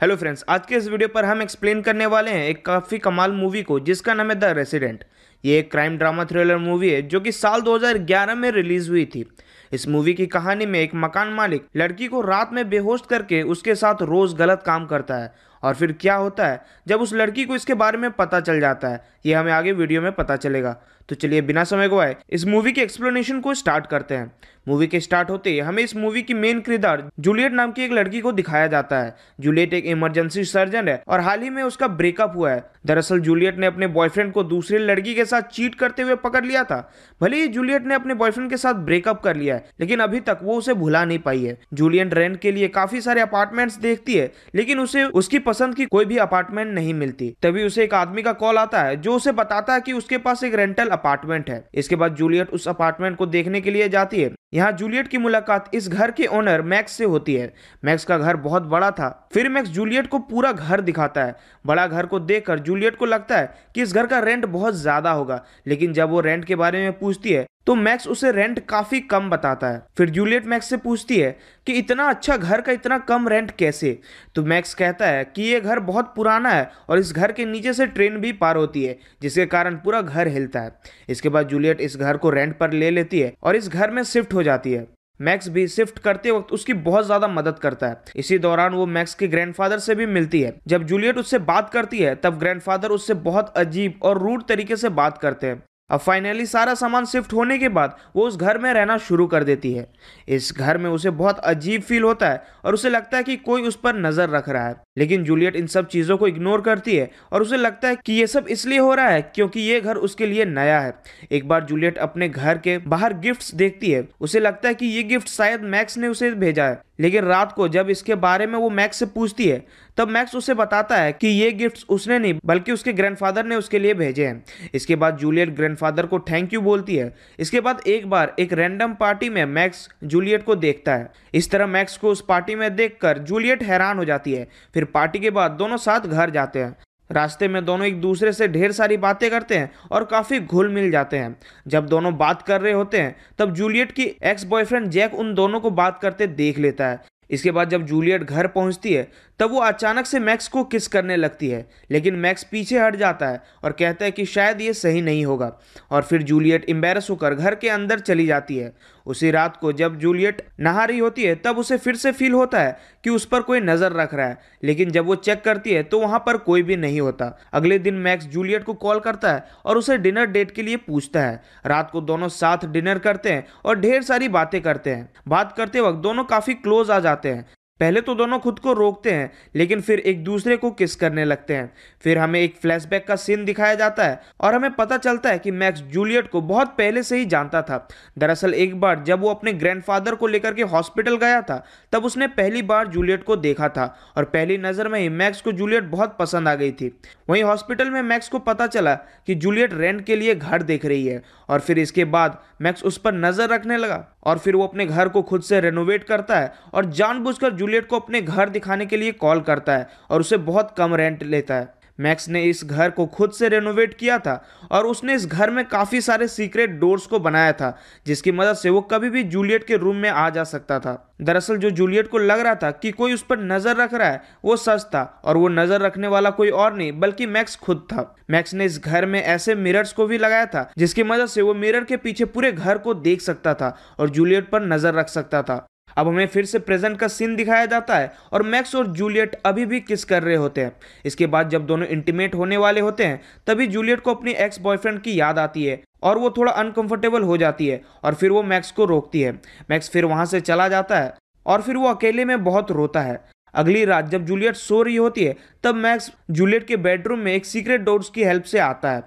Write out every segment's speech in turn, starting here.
Hello friends आज के इस वीडियो पर हम एक्सप्लेन करने वाले हैं एक काफ़ी कमाल मूवी को, जिसका नाम है द रेसिडेंट ये एक क्राइम ड्रामा थ्रिलर मूवी है, जो कि साल 2011 में रिलीज़ हुई थी। इस मूवी की कहानी में एक मकान मालिक लड़की को रात में बेहोश करके उसके साथ रोज गलत काम करता है। और फिर क्या होता है, जब उस लड़की को इसके बारे में पता चल जाता है, ये हमें आगे वीडियो में पता चलेगा। तो चलिए बिना समय गवाए, इस मूवी के एक्सप्लेनेशन को स्टार्ट करते हैं। मूवी के स्टार्ट होते ही हमें इस मूवी की मेन किरदार जूलियट नाम की एक लड़की को दिखाया जाता है। जूलियट एक इमरजेंसी सर्जन है और हाल ही में उसका ब्रेकअप हुआ है। दरअसल जूलियट ने अपने बॉयफ्रेंड को दूसरी लड़की के साथ चीट करते हुए पकड़ लिया था। भले ही जूलियट ने अपने बॉयफ्रेंड के साथ ब्रेकअप कर लिया है, लेकिन अभी तक वो उसे भुला नहीं पाई है। जूलियन रेंट के लिए काफ़ी सारे अपार्टमेंट्स देखती है, लेकिन उसे, उसकी पसंद की कोई भी अपार्टमेंट नहीं मिलती। तभी उसे एक आदमी का कॉल आता है, जो उसे बताता है कि उसके पास एक रेंटल अपार्टमेंट है। इसके बाद जूलियट उस अपार्टमेंट को देखने के लिए जाती है। यहाँ जूलियट की मुलाकात इस घर के ओनर मैक्स से होती है। मैक्स का घर बहुत बड़ा था। फिर मैक्स जूलियट को पूरा घर दिखाता है। बड़ा घर को देखकर जूलियट को लगता है कि इस घर का रेंट बहुत ज़्यादा होगा। लेकिन जब वो रेंट के बारे में पूछती है तो मैक्स उसे रेंट काफ़ी कम बताता है। फिर जूलियट मैक्स से पूछती है कि इतना अच्छा घर का इतना कम रेंट कैसे? तो मैक्स कहता है कि ये घर बहुत पुराना है और इस घर के नीचे से ट्रेन भी पार होती है, जिसके कारण पूरा घर हिलता है। इसके बाद जूलियट इस घर को रेंट पर ले लेती है और इस घर में शिफ्ट हो जाती है। मैक्स भी शिफ्ट करते वक्त उसकी बहुत ज़्यादा मदद करता है। इसी दौरान वो मैक्स के ग्रैंडफादर से भी मिलती है। जब जूलियट उससे बात करती है, तब ग्रैंडफादर उससे बहुत अजीब और रूड तरीके से बात करते हैं। अब फाइनली सारा सामान शिफ्ट होने के बाद वो उस घर में रहना शुरू कर देती है। इस घर में उसे बहुत अजीब फील होता है और उसे लगता है कि कोई उस पर नज़र रख रहा है। लेकिन जूलियट इन सब चीज़ों को इग्नोर करती है और उसे लगता है कि ये सब इसलिए हो रहा है क्योंकि ये घर उसके लिए नया है। एक बार जूलियट अपने घर के बाहर गिफ्ट्स देखती है, उसे लगता है कि ये गिफ्ट शायद मैक्स ने उसे भेजा है। लेकिन रात को जब इसके बारे में वो मैक्स से पूछती है, तब मैक्स उसे बताता है कि ये गिफ्ट्स उसने नहीं, बल्कि उसके ग्रैंडफादर ने उसके लिए भेजे हैं। इसके बाद जूलियट ग्रैंडफादर को थैंक यू बोलती है। इसके बाद एक बार एक रैंडम पार्टी में मैक्स जूलियट को देखता है। इस तरह मैक्स को उस पार्टी में देखकर जूलियट हैरान हो जाती है। फिर पार्टी के बाद दोनों साथ घर जाते हैं। रास्ते में दोनों एक दूसरे से ढेर सारी बातें करते हैं और काफ़ी घुल मिल जाते हैं। जब दोनों बात कर रहे होते हैं, तब जूलियट की एक्स बॉयफ्रेंड जैक उन दोनों को बात करते देख लेता है। इसके बाद जब जूलियट घर पहुँचती है, तब वो अचानक से मैक्स को किस करने लगती है। लेकिन मैक्स पीछे हट जाता है और कहता है कि शायद ये सही नहीं होगा। और फिर जूलियट एम्बेरस होकर घर के अंदर चली जाती है। उसी रात को जब जूलियट नहा रही होती है, तब उसे फिर से फील होता है कि उस पर कोई नज़र रख रहा है। लेकिन जब वो चेक करती है तो वहाँ पर कोई भी नहीं होता। अगले दिन मैक्स जूलियट को कॉल करता है और उसे डिनर डेट के लिए पूछता है। रात को दोनों साथ डिनर करते हैं और ढेर सारी बातें करते हैं। बात करते वक्त दोनों काफ़ी क्लोज आ जाते हैं। पहले तो दोनों खुद को रोकते हैं, लेकिन फिर एक दूसरे को किस करने लगते हैं? फिर हमें एक फ्लैशबैक का सीन दिखाया जाता है और हमें पता चलता है कि मैक्स जूलियट को बहुत पहले से ही जानता था। दरअसल एक बार जब वो अपने ग्रैंडफादर को लेकर के हॉस्पिटल गया था, तब उसने पहली बार जूलियट को देखा था और पहली नज़र में ही मैक्स को जूलियट बहुत पसंद आ गई थी। वहीं हॉस्पिटल में मैक्स को पता चला कि जूलियट रेंट के लिए घर देख रही है और फिर इसके बाद मैक्स उस पर नज़र रखने लगा। और फिर वो अपने घर को खुद से रेनोवेट करता है और जानबूझकर जूलियट को अपने घर दिखाने के लिए कॉल करता है और उसे बहुत कम रेंट लेता है। मैक्स ने इस घर को खुद से रेनोवेट किया था और उसने इस घर में काफ़ी सारे सीक्रेट डोर्स को बनाया था, जिसकी मदद से वो कभी भी जूलियट के रूम में आ जा सकता था। दरअसल जो जूलियट को लग रहा था कि कोई उस पर नज़र रख रहा है, वो सच था और वो नज़र रखने वाला कोई और नहीं, बल्कि मैक्स खुद था। मैक्स ने इस घर में ऐसे मिरर्स को भी लगाया था, जिसकी मदद से वो मिरर के पीछे पूरे घर को देख सकता था और जूलियट पर नज़र रख सकता था। अब हमें फिर से प्रेजेंट का सीन दिखाया जाता है और मैक्स और जूलियट अभी भी किस कर रहे होते हैं। इसके बाद जब दोनों इंटीमेट होने वाले होते हैं, तभी जूलियट को अपनी एक्स बॉयफ्रेंड की याद आती है और वो थोड़ा अनकंफर्टेबल हो जाती है और फिर वो मैक्स को रोकती है। मैक्स फिर वहाँ से चला जाता है और फिर वो अकेले में बहुत रोता है। अगली रात जब जूलियट सो रही होती है, तब मैक्स जूलियट के बेडरूम में एक सीक्रेट डोर्स की हेल्प से आता है।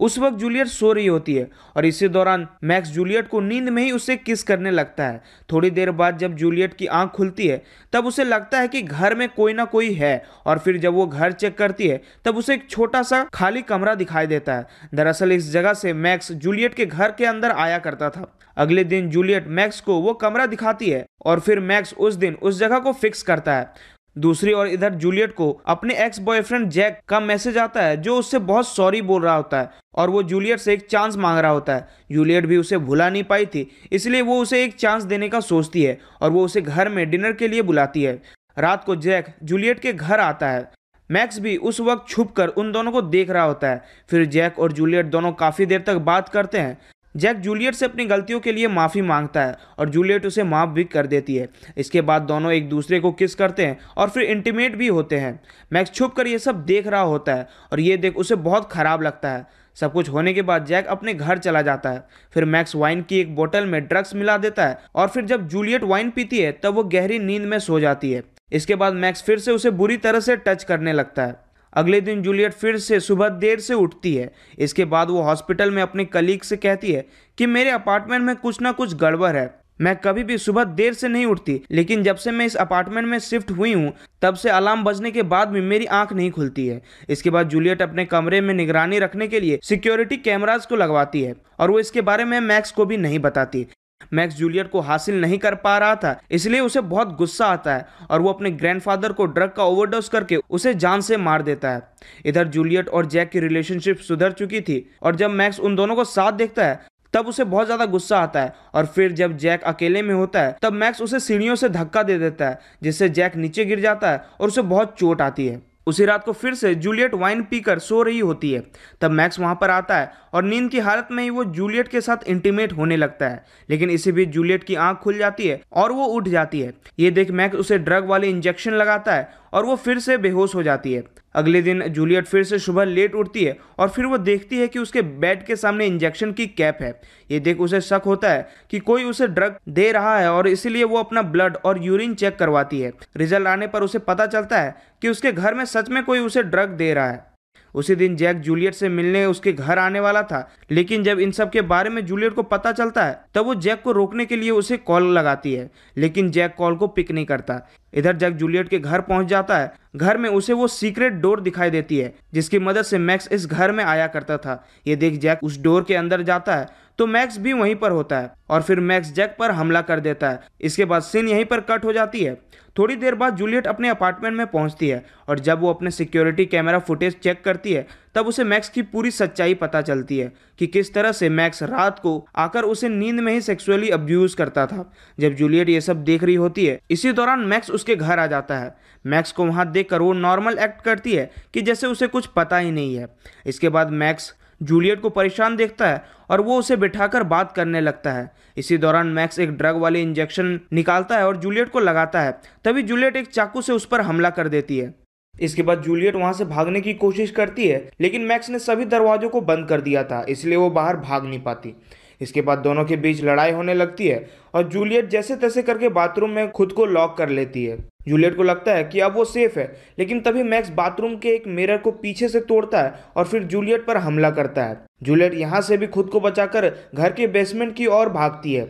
उस वक्त जूलियट सो रही होती है और इसी दौरान मैक्स जूलियट को नींद में ही उसे किस करने लगता है। थोड़ी देर बाद जब जूलियट की आँख खुलती है, तब उसे लगता है कि घर में कोई ना कोई है और फिर जब वो घर चेक करती है, तब उसे एक छोटा सा खाली कमरा दिखाई देता है। दरअसल इस जगह से मैक्स जूलियट के घर के अंदर आया करता था। अगले दिन जूलियट मैक्स को वो कमरा दिखाती है और फिर मैक्स उस दिन उस जगह को फिक्स करता है। दूसरी ओर इधर जूलियट को अपने एक्स बॉयफ्रेंड जैक का मैसेज आता है, जो उससे बहुत सॉरी बोल रहा होता है, और वो जूलियट से एक चांस मांग रहा होता है। जूलियट भी उसे भुला नहीं पाई थी, इसलिए वो उसे एक चांस देने का सोचती है, और वो उसे घर में डिनर के लिए बुलाती है। रात को जैक जूलियट के घर आता है। मैक्स भी उस वक्त छुप उन दोनों को देख रहा होता है। फिर जैक और जूलियट दोनों काफ़ी देर तक बात करते हैं। जैक जूलियट से अपनी गलतियों के लिए माफ़ी माँगता है और जूलियट उसे माफ़ भी कर देती है। इसके बाद दोनों एक दूसरे को किस करते हैं और फिर इंटीमेट भी होते हैं। मैक्स छुप कर ये सब देख रहा होता है और ये देख उसे बहुत ख़राब लगता है। सब कुछ होने के बाद जैक अपने घर चला जाता है। फिर मैक्स वाइन की एक बोतल में ड्रग्स मिला देता है और फिर जब जूलियट वाइन पीती है तब वो गहरी नींद में सो जाती है। इसके बाद मैक्स फिर से उसे बुरी तरह से टच करने लगता है। अगले दिन जूलियट फिर से सुबह देर से उठती है। इसके बाद वो हॉस्पिटल में अपने कलीग से कहती है कि मेरे अपार्टमेंट में कुछ ना कुछ गड़बड़ है। मैं कभी भी सुबह देर से नहीं उठती, लेकिन जब से मैं इस अपार्टमेंट में शिफ्ट हुई हूँ, तब से अलार्म बजने के बाद भी मेरी आँख नहीं खुलती है। इसके बाद जूलियट अपने कमरे में निगरानी रखने के लिए सिक्योरिटी कैमराज को लगवाती है और वो इसके बारे में मैक्स को भी नहीं बताती। मैक्स जूलियट को हासिल नहीं कर पा रहा था, इसलिए उसे बहुत गुस्सा आता है और वो अपने ग्रैंडफादर को ड्रग का ओवरडोज करके उसे जान से मार देता है। इधर जूलियट और जैक की रिलेशनशिप सुधर चुकी थी और जब मैक्स उन दोनों को साथ देखता है, तब उसे बहुत ज़्यादा गुस्सा आता है और फिर जब जैक अकेले में होता है, तब मैक्स उसे सीढ़ियों से धक्का दे देता है, जिससे जैक नीचे गिर जाता है और उसे बहुत चोट आती है। उसी रात को फिर से जूलियट वाइन पीकर सो रही होती है। तब मैक्स वहाँ पर आता है और नींद की हालत में ही वो जूलियट के साथ इंटीमेट होने लगता है। लेकिन इसी बीच जूलियट की आँख खुल जाती है और वो उठ जाती है। ये देख मैक्स उसे ड्रग वाले इंजेक्शन लगाता है और वो फिर से बेहोश हो जाती है। अगले दिन जूलियट फिर से सुबह लेट उठती है और फिर वो देखती है कि उसके बेड के सामने इंजेक्शन की कैप है। ये देख उसे शक होता है कि कोई उसे ड्रग दे रहा है और इसीलिए वो अपना ब्लड और यूरिन चेक करवाती है। रिज़ल्ट आने पर उसे पता चलता है कि उसके घर में सच में कोई उसे ड्रग दे रहा है। उसी दिन जैक जूलियट से मिलने उसके घर आने वाला था। लेकिन जब इन सब के बारे में जूलियट को पता चलता है, तब वो जैक को रोकने के लिए उसे कॉल लगाती है। लेकिन जैक कॉल को पिक नहीं करता। इधर जैक जूलियट के घर पहुँच जाता है। घर में उसे वो सीक्रेट डोर दिखाई देती है, जिसकी मदद से मैक्स इस घर में आया करता था। ये देख जैक उस डोर के अंदर जाता है तो मैक्स भी वहीं पर होता है और फिर मैक्स जैक पर हमला कर देता है। इसके बाद सीन यहीं पर कट हो जाती है। थोड़ी देर बाद जूलियट अपने अपार्टमेंट में पहुँचती है और जब वो अपने सिक्योरिटी कैमरा फुटेज चेक करती है तब उसे मैक्स की पूरी सच्चाई पता चलती है कि किस तरह से मैक्स रात को आकर उसे नींद में ही सेक्सुअली अब्यूज करता था। जब जूलियट ये सब देख रही होती है, इसी दौरान मैक्स उसके घर आ जाता है। मैक्स को वहाँ देखकर वो नॉर्मल एक्ट करती है कि जैसे उसे कुछ पता ही नहीं है। इसके बाद मैक्स जूलियट को परेशान देखता है और वो उसे बिठाकर बात करने लगता है। इसी दौरान मैक्स एक ड्रग वाले इंजेक्शन निकालता है और जूलियट को लगाता है। तभी जूलियट एक चाकू से उस पर हमला कर देती है। इसके बाद जूलियट वहाँ से भागने की कोशिश करती है, लेकिन मैक्स ने सभी दरवाजों को बंद कर दिया था, इसलिए वो बाहर भाग नहीं पाती। इसके बाद दोनों के बीच लड़ाई होने लगती है और जूलियट जैसे तैसे करके बाथरूम में खुद को लॉक कर लेती है। जूलियट को लगता है कि अब वो सेफ़ है, लेकिन तभी मैक्स बाथरूम के एक मिरर को पीछे से तोड़ता है और फिर जूलियट पर हमला करता है। जूलियट यहाँ से भी खुद को बचाकर घर के बेसमेंट की ओर भागती है।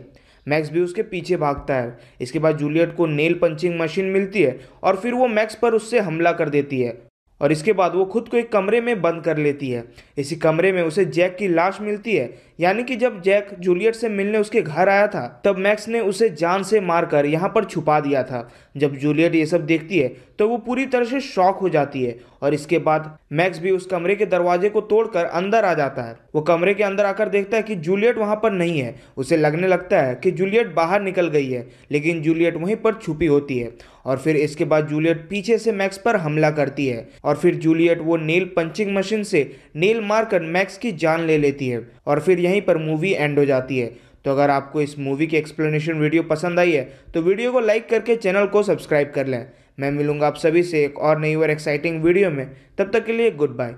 मैक्स भी उसके पीछे भागता है। इसके बाद जूलियट को नेल पंचिंग मशीन मिलती है और फिर वो मैक्स पर उससे हमला कर देती है। और इसके बाद वो खुद को एक कमरे में बंद कर लेती है। इसी कमरे में उसे जैक की लाश मिलती है। यानी कि जब जैक जूलियट से मिलने उसके घर आया था, तब मैक्स ने उसे जान से मारकर यहाँ पर छुपा दिया था। जब जूलियट ये सब देखती है तो वो पूरी तरह से शॉक हो जाती है और इसके बाद मैक्स भी उस कमरे के दरवाजे को तोड़कर अंदर आ जाता है। वो कमरे के अंदर आकर देखता है कि जूलियट वहाँ पर नहीं है। उसे लगने लगता है कि जूलियट बाहर निकल गई है, लेकिन जूलियट वहीं पर छुपी होती है और फिर इसके बाद जूलियट पीछे से मैक्स पर हमला करती है और फिर जूलियट वो नेल पंचिंग मशीन से नेल मारकर मैक्स की जान ले लेती है और फिर यहीं पर मूवी एंड हो जाती है। तो अगर आपको इस मूवी की एक्सप्लेनेशन वीडियो पसंद आई है तो वीडियो को लाइक करके चैनल को सब्सक्राइब कर लें। मैं मिलूँगा आप सभी से एक और नई और एक्साइटिंग वीडियो में। तब तक के लिए गुड बाय